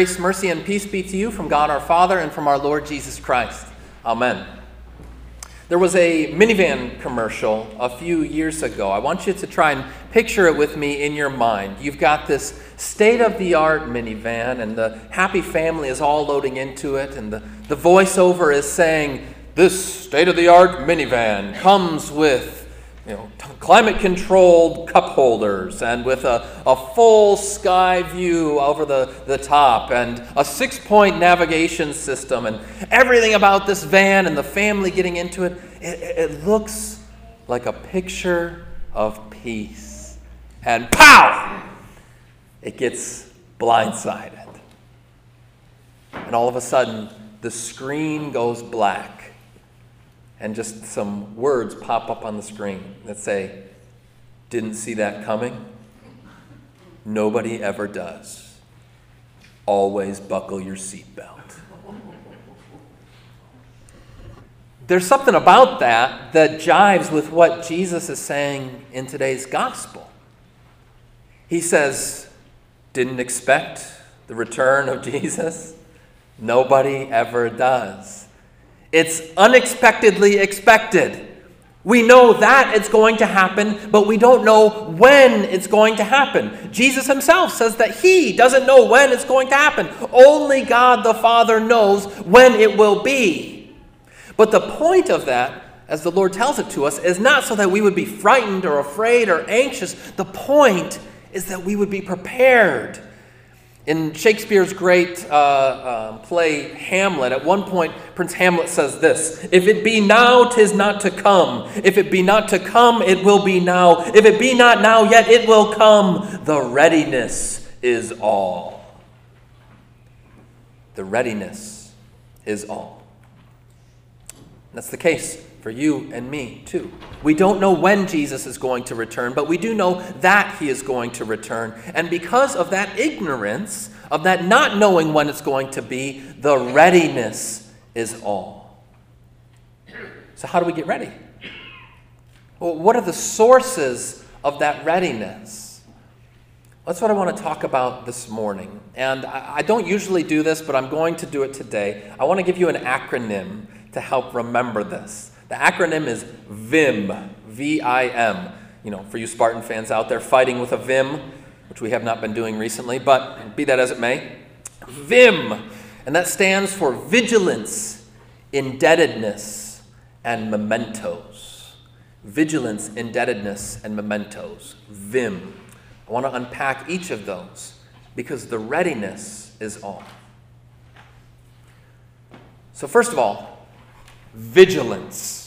Grace, mercy, and peace be to you from God our Father and from our Lord Jesus Christ. Amen. There was a minivan commercial a few years ago. I want you to try and picture it with me in your mind. You've got this state of the art minivan, and the happy family is all loading into it, and the, the voiceover is saying, This state of the art minivan comes with you know, climate controlled cup holders and with a, a full sky view over the, the top and a six point navigation system and everything about this van and the family getting into it, it, it looks like a picture of peace. And pow! It gets blindsided. And all of a sudden, the screen goes black and just some words pop up on the screen that say, Didn't see that coming? Nobody ever does. Always buckle your seatbelt. There's something about that that jives with what Jesus is saying in today's gospel. He says, Didn't expect the return of Jesus? Nobody ever does. It's unexpectedly expected. We know that it's going to happen, but we don't know when it's going to happen. Jesus himself says that he doesn't know when it's going to happen. Only God the Father knows when it will be. But the point of that, as the Lord tells it to us, is not so that we would be frightened or afraid or anxious. The point is that we would be prepared. In Shakespeare's great uh, uh, play Hamlet, at one point, Prince Hamlet says this If it be now, tis not to come. If it be not to come, it will be now. If it be not now, yet it will come. The readiness is all. The readiness is all. That's the case for you and me, too. We don't know when Jesus is going to return, but we do know that he is going to return. And because of that ignorance, of that not knowing when it's going to be, the readiness is all. So, how do we get ready? Well, what are the sources of that readiness? That's what I want to talk about this morning. And I don't usually do this, but I'm going to do it today. I want to give you an acronym to help remember this. The acronym is VIM, V I M. You know, for you Spartan fans out there fighting with a Vim, which we have not been doing recently, but be that as it may. VIM, and that stands for vigilance, indebtedness, and mementos. Vigilance, indebtedness, and mementos. VIM. I want to unpack each of those because the readiness is all. So, first of all, vigilance.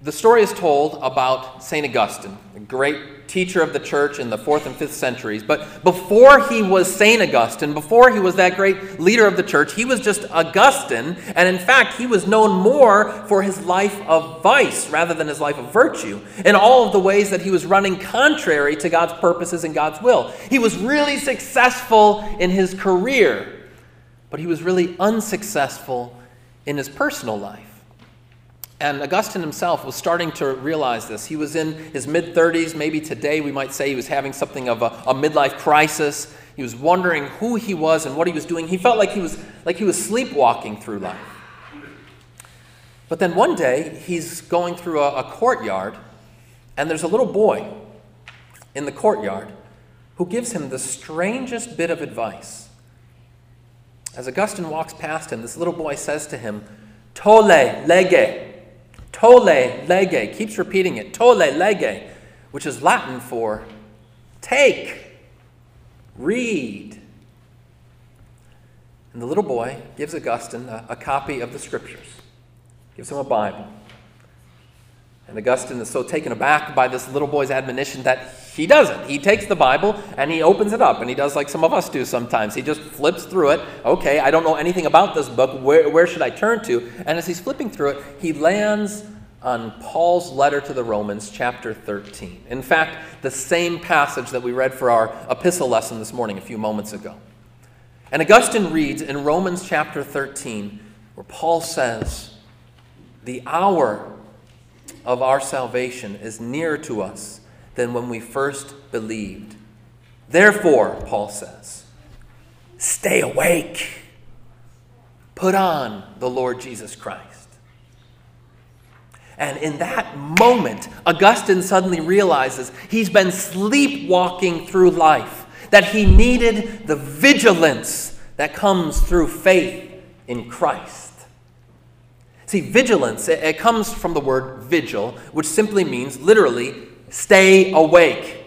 The story is told about St. Augustine, a great teacher of the church in the fourth and fifth centuries. But before he was St. Augustine, before he was that great leader of the church, he was just Augustine. And in fact, he was known more for his life of vice rather than his life of virtue, in all of the ways that he was running contrary to God's purposes and God's will. He was really successful in his career, but he was really unsuccessful in his personal life. And Augustine himself was starting to realize this. He was in his mid 30s. Maybe today we might say he was having something of a, a, midlife crisis. He was wondering who he was and what he was doing. He felt like he was, like he was sleepwalking through life. But then one day he's going through a, a courtyard, and there's a little boy in the courtyard who gives him the strangest bit of advice. As Augustine walks past him, this little boy says to him, Tolle, lege, Tolle lege, keeps repeating it. Tolle lege, which is Latin for take, read. And the little boy gives Augustine a, a copy of the scriptures, gives him a Bible. And Augustine is so taken aback by this little boy's admonition that he doesn't. He takes the Bible and he opens it up, and he does like some of us do sometimes. He just flips through it. Okay, I don't know anything about this book. Where, where should I turn to? And as he's flipping through it, he lands on Paul's letter to the Romans, chapter 13. In fact, the same passage that we read for our epistle lesson this morning a few moments ago. And Augustine reads in Romans chapter 13, where Paul says, The hour of our salvation is nearer to us than when we first believed. Therefore, Paul says, stay awake. Put on the Lord Jesus Christ. And in that moment, Augustine suddenly realizes he's been sleepwalking through life, that he needed the vigilance that comes through faith in Christ. See, vigilance, it, it comes from the word vigil, which simply means literally stay awake,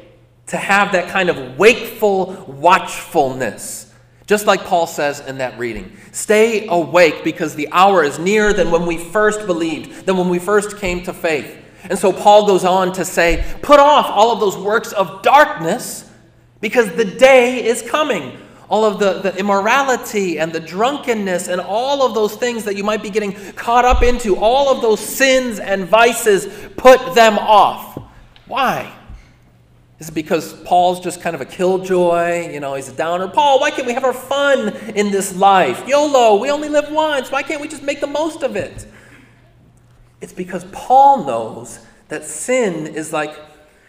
to have that kind of wakeful watchfulness. Just like Paul says in that reading. Stay awake because the hour is nearer than when we first believed, than when we first came to faith. And so Paul goes on to say, put off all of those works of darkness because the day is coming all of the, the immorality and the drunkenness and all of those things that you might be getting caught up into, all of those sins and vices, put them off. Why? Is it because Paul's just kind of a killjoy? You know, he's a downer. Paul, why can't we have our fun in this life? YOLO, we only live once. Why can't we just make the most of it? It's because Paul knows that sin is like,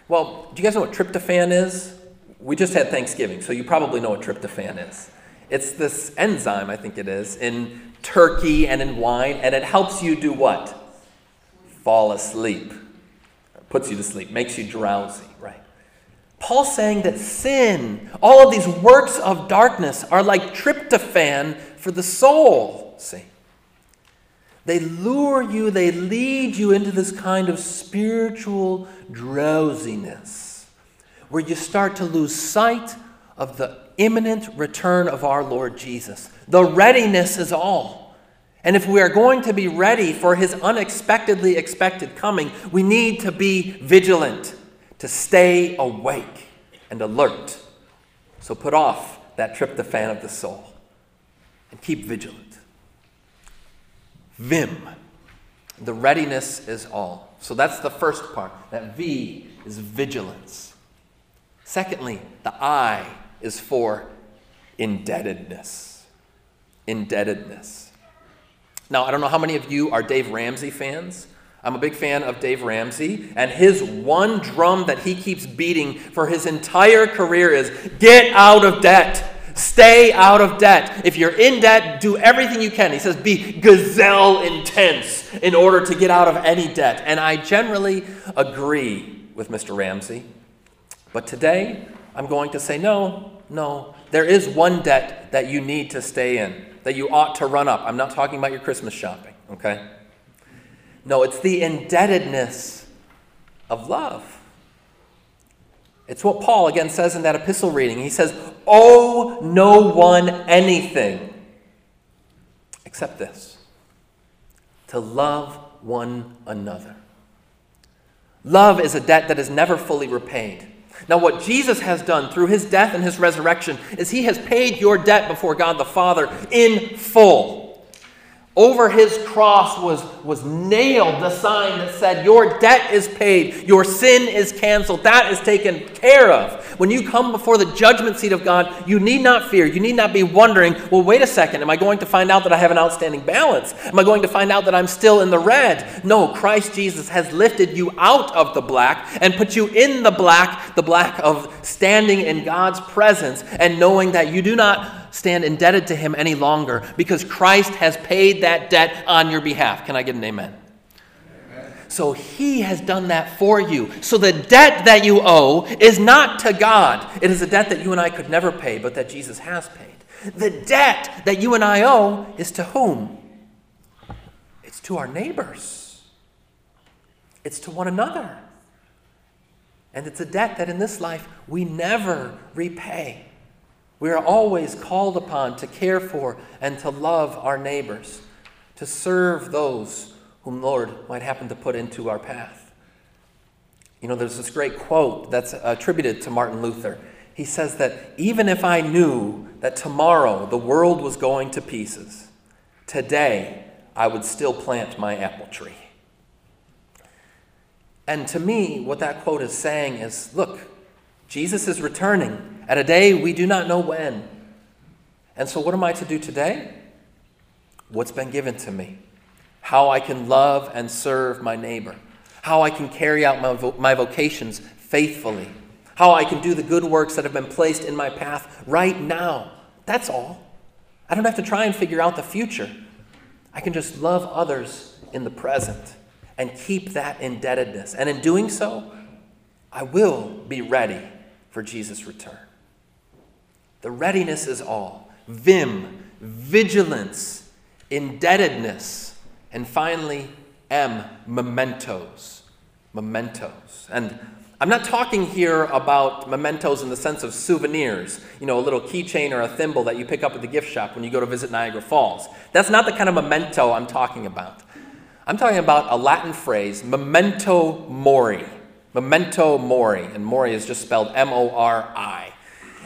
well, do you guys know what tryptophan is? We just had Thanksgiving, so you probably know what tryptophan is. It's this enzyme, I think it is, in turkey and in wine, and it helps you do what? Fall asleep. puts you to sleep, makes you drowsy, right? Paul's saying that sin, all of these works of darkness, are like tryptophan for the soul. See? They lure you, they lead you into this kind of spiritual drowsiness where you start to lose sight of the imminent return of our Lord Jesus. The readiness is all. And if we are going to be ready for his unexpectedly expected coming, we need to be vigilant, to stay awake and alert. So put off that tryptophan of the soul and keep vigilant. Vim. The readiness is all. So that's the first part. That V is vigilance. Secondly, the I is for indebtedness. Indebtedness. Now, I don't know how many of you are Dave Ramsey fans. I'm a big fan of Dave Ramsey, and his one drum that he keeps beating for his entire career is get out of debt. Stay out of debt. If you're in debt, do everything you can. He says, be gazelle intense in order to get out of any debt. And I generally agree with Mr. Ramsey. But today, I'm going to say, no, no. There is one debt that you need to stay in, that you ought to run up. I'm not talking about your Christmas shopping, okay? No, it's the indebtedness of love. It's what Paul again says in that epistle reading. He says, Owe no one anything except this to love one another. Love is a debt that is never fully repaid. Now, what Jesus has done through his death and his resurrection is he has paid your debt before God the Father in full. Over his cross was, was nailed the sign that said, Your debt is paid, your sin is canceled, that is taken care of. When you come before the judgment seat of God, you need not fear. You need not be wondering, well, wait a second, am I going to find out that I have an outstanding balance? Am I going to find out that I'm still in the red? No, Christ Jesus has lifted you out of the black and put you in the black, the black of standing in God's presence and knowing that you do not stand indebted to him any longer because Christ has paid that debt on your behalf. Can I get an amen? amen? So he has done that for you. So the debt that you owe is not to God, it is a debt that you and I could never pay, but that Jesus has paid. The debt that you and I owe is to whom? It's to our neighbors, it's to one another. And it's a debt that in this life we never repay. We are always called upon to care for and to love our neighbors, to serve those whom Lord might happen to put into our path. You know, there's this great quote that's attributed to Martin Luther. He says that even if I knew that tomorrow the world was going to pieces, today I would still plant my apple tree. And to me, what that quote is saying is look, Jesus is returning at a day we do not know when. And so, what am I to do today? What's been given to me? How I can love and serve my neighbor. How I can carry out my, vo- my vocations faithfully. How I can do the good works that have been placed in my path right now That's all. I don't have to try and figure out the future. I can just love others in the present and keep that indebtedness. And in doing so, I will be ready for Jesus' return. The readiness is all vim, vigilance, indebtedness, and finally, M, mementos. Mementos. And I'm not talking here about mementos in the sense of souvenirs, you know, a little keychain or a thimble that you pick up at the gift shop when you go to visit Niagara Falls. That's not the kind of memento I'm talking about. I'm talking about a Latin phrase, memento mori. Memento mori, and mori is just spelled M O R I.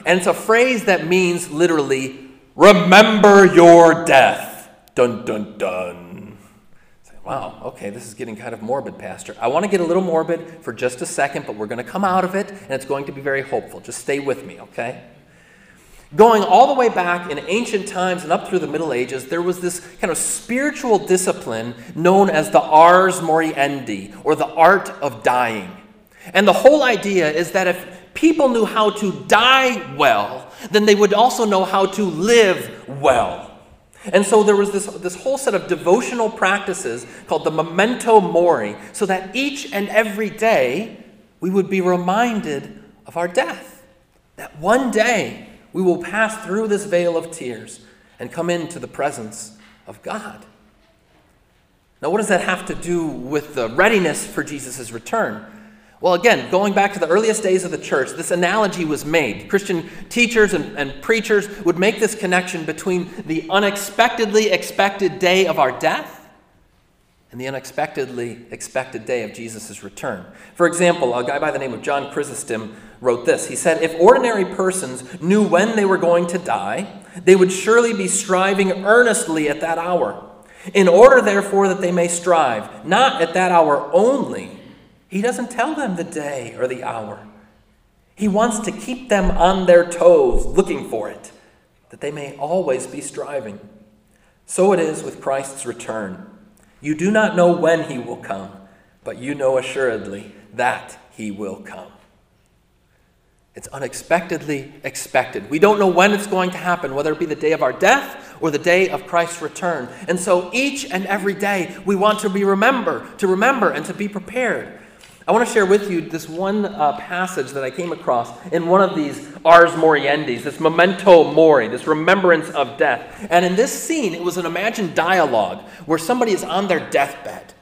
And it's a phrase that means literally, remember your death. Dun dun dun. Wow, okay, this is getting kind of morbid, Pastor. I want to get a little morbid for just a second, but we're going to come out of it, and it's going to be very hopeful. Just stay with me, okay? Going all the way back in ancient times and up through the Middle Ages, there was this kind of spiritual discipline known as the ars moriendi, or the art of dying. And the whole idea is that if people knew how to die well, then they would also know how to live well. And so there was this, this whole set of devotional practices called the memento mori, so that each and every day we would be reminded of our death. That one day we will pass through this veil of tears and come into the presence of God. Now, what does that have to do with the readiness for Jesus' return? Well, again, going back to the earliest days of the church, this analogy was made. Christian teachers and, and, preachers would make this connection between the unexpectedly expected day of our death and the unexpectedly expected day of Jesus' return. For example, a guy by the name of John Chrysostom wrote this. He said, If ordinary persons knew when they were going to die, they would surely be striving earnestly at that hour. In order, therefore, that they may strive, not at that hour only, he doesn't tell them the day or the hour. He wants to keep them on their toes, looking for it, that they may always be striving. So it is with Christ's return. You do not know when he will come, but you know assuredly that he will come. It's unexpectedly expected. We don't know when it's going to happen, whether it be the day of our death or the day of Christ's return. And so each and every day we want to be remember, to remember and to be prepared. I want to share with you this one uh, passage that I came across in one of these Ars Moriendis, this memento mori, this remembrance of death. And in this scene, it was an imagined dialogue where somebody is on their deathbed.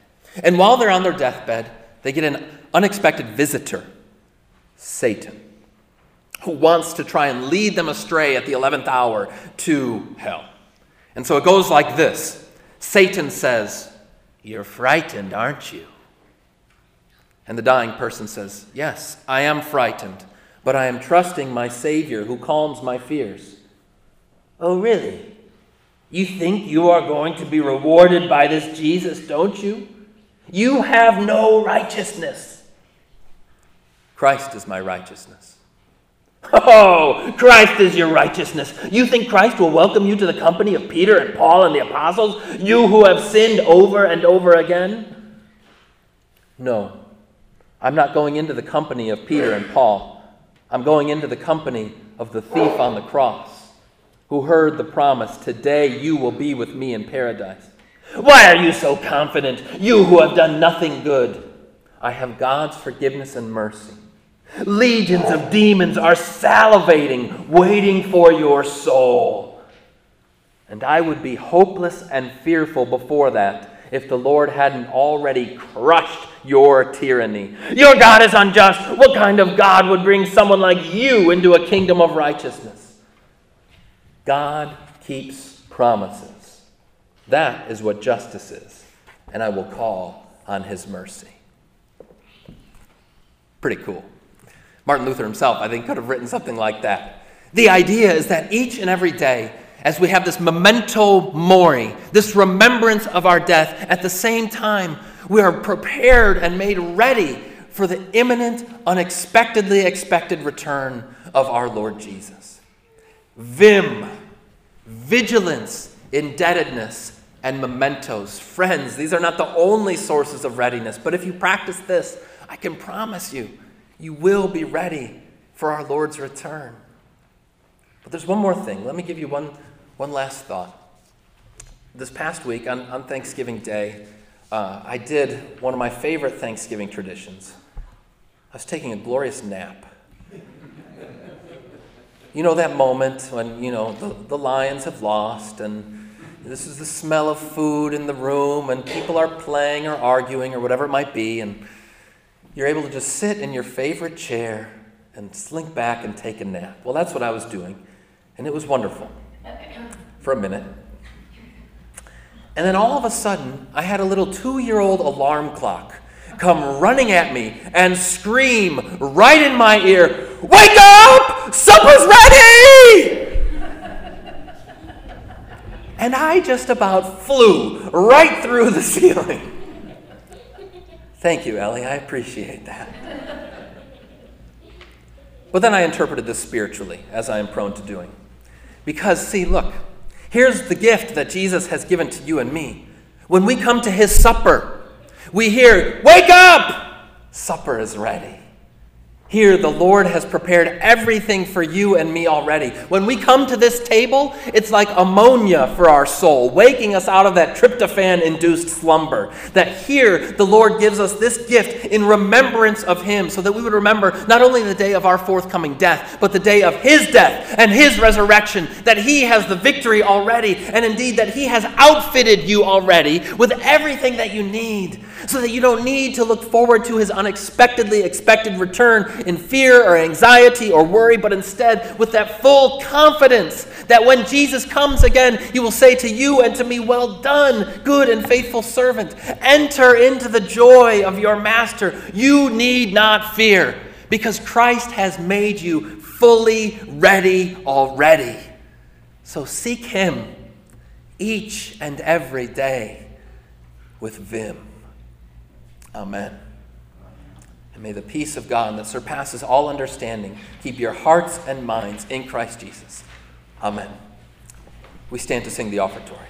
And while they're on their deathbed, they get an unexpected visitor, Satan, who wants to try and lead them astray at the 11th hour to hell. And so it goes like this Satan says, You're frightened, aren't you? And the dying person says, Yes, I am frightened, but I am trusting my Savior who calms my fears. Oh, really? You think you are going to be rewarded by this Jesus, don't you? You have no righteousness. Christ is my righteousness. Oh, Christ is your righteousness. You think Christ will welcome you to the company of Peter and Paul and the apostles, you who have sinned over and over again? No. I'm not going into the company of Peter and Paul. I'm going into the company of the thief on the cross who heard the promise, Today you will be with me in paradise. Why are you so confident, you who have done nothing good? I have God's forgiveness and mercy. Legions of demons are salivating, waiting for your soul. And I would be hopeless and fearful before that if the Lord hadn't already crushed your tyranny. Your God is unjust. What kind of God would bring someone like you into a kingdom of righteousness? God keeps promises. That is what justice is. And I will call on his mercy. Pretty cool. Martin Luther himself, I think, could have written something like that. The idea is that each and every day, as we have this memento mori, this remembrance of our death, at the same time, we are prepared and made ready for the imminent, unexpectedly expected return of our Lord Jesus. Vim, vigilance, indebtedness, and mementos. Friends, these are not the only sources of readiness, but if you practice this, I can promise you, you will be ready for our Lord's return. But there's one more thing. Let me give you one, one last thought. This past week, on, on Thanksgiving Day, uh, I did one of my favorite Thanksgiving traditions. I was taking a glorious nap. You know that moment when, you know, the, the lions have lost and this is the smell of food in the room and people are playing or arguing or whatever it might be and you're able to just sit in your favorite chair and slink back and take a nap. Well, that's what I was doing. And it was wonderful for a minute. And then all of a sudden, I had a little two year old alarm clock come running at me and scream right in my ear Wake up! Supper's ready! and I just about flew right through the ceiling. Thank you, Ellie. I appreciate that. But then I interpreted this spiritually, as I am prone to doing. Because, see, look, here's the gift that Jesus has given to you and me. When we come to his supper, we hear, Wake up! Supper is ready. Here, the Lord has prepared everything for you and me already. When we come to this table, it's like ammonia for our soul, waking us out of that tryptophan induced slumber. That here, the Lord gives us this gift in remembrance of Him, so that we would remember not only the day of our forthcoming death, but the day of His death and His resurrection. That He has the victory already, and indeed that He has outfitted you already with everything that you need, so that you don't need to look forward to His unexpectedly expected return in fear or anxiety or worry, but instead with that full confidence that when Jesus comes again, he will say to you and to me, Well done, good and faithful servant. Enter into the joy of your master. You need not fear because Christ has made you fully ready already. So seek him each and every day with vim. Amen. And may the peace of God that surpasses all understanding keep your hearts and minds in Christ Jesus. Amen. We stand to sing the offertory.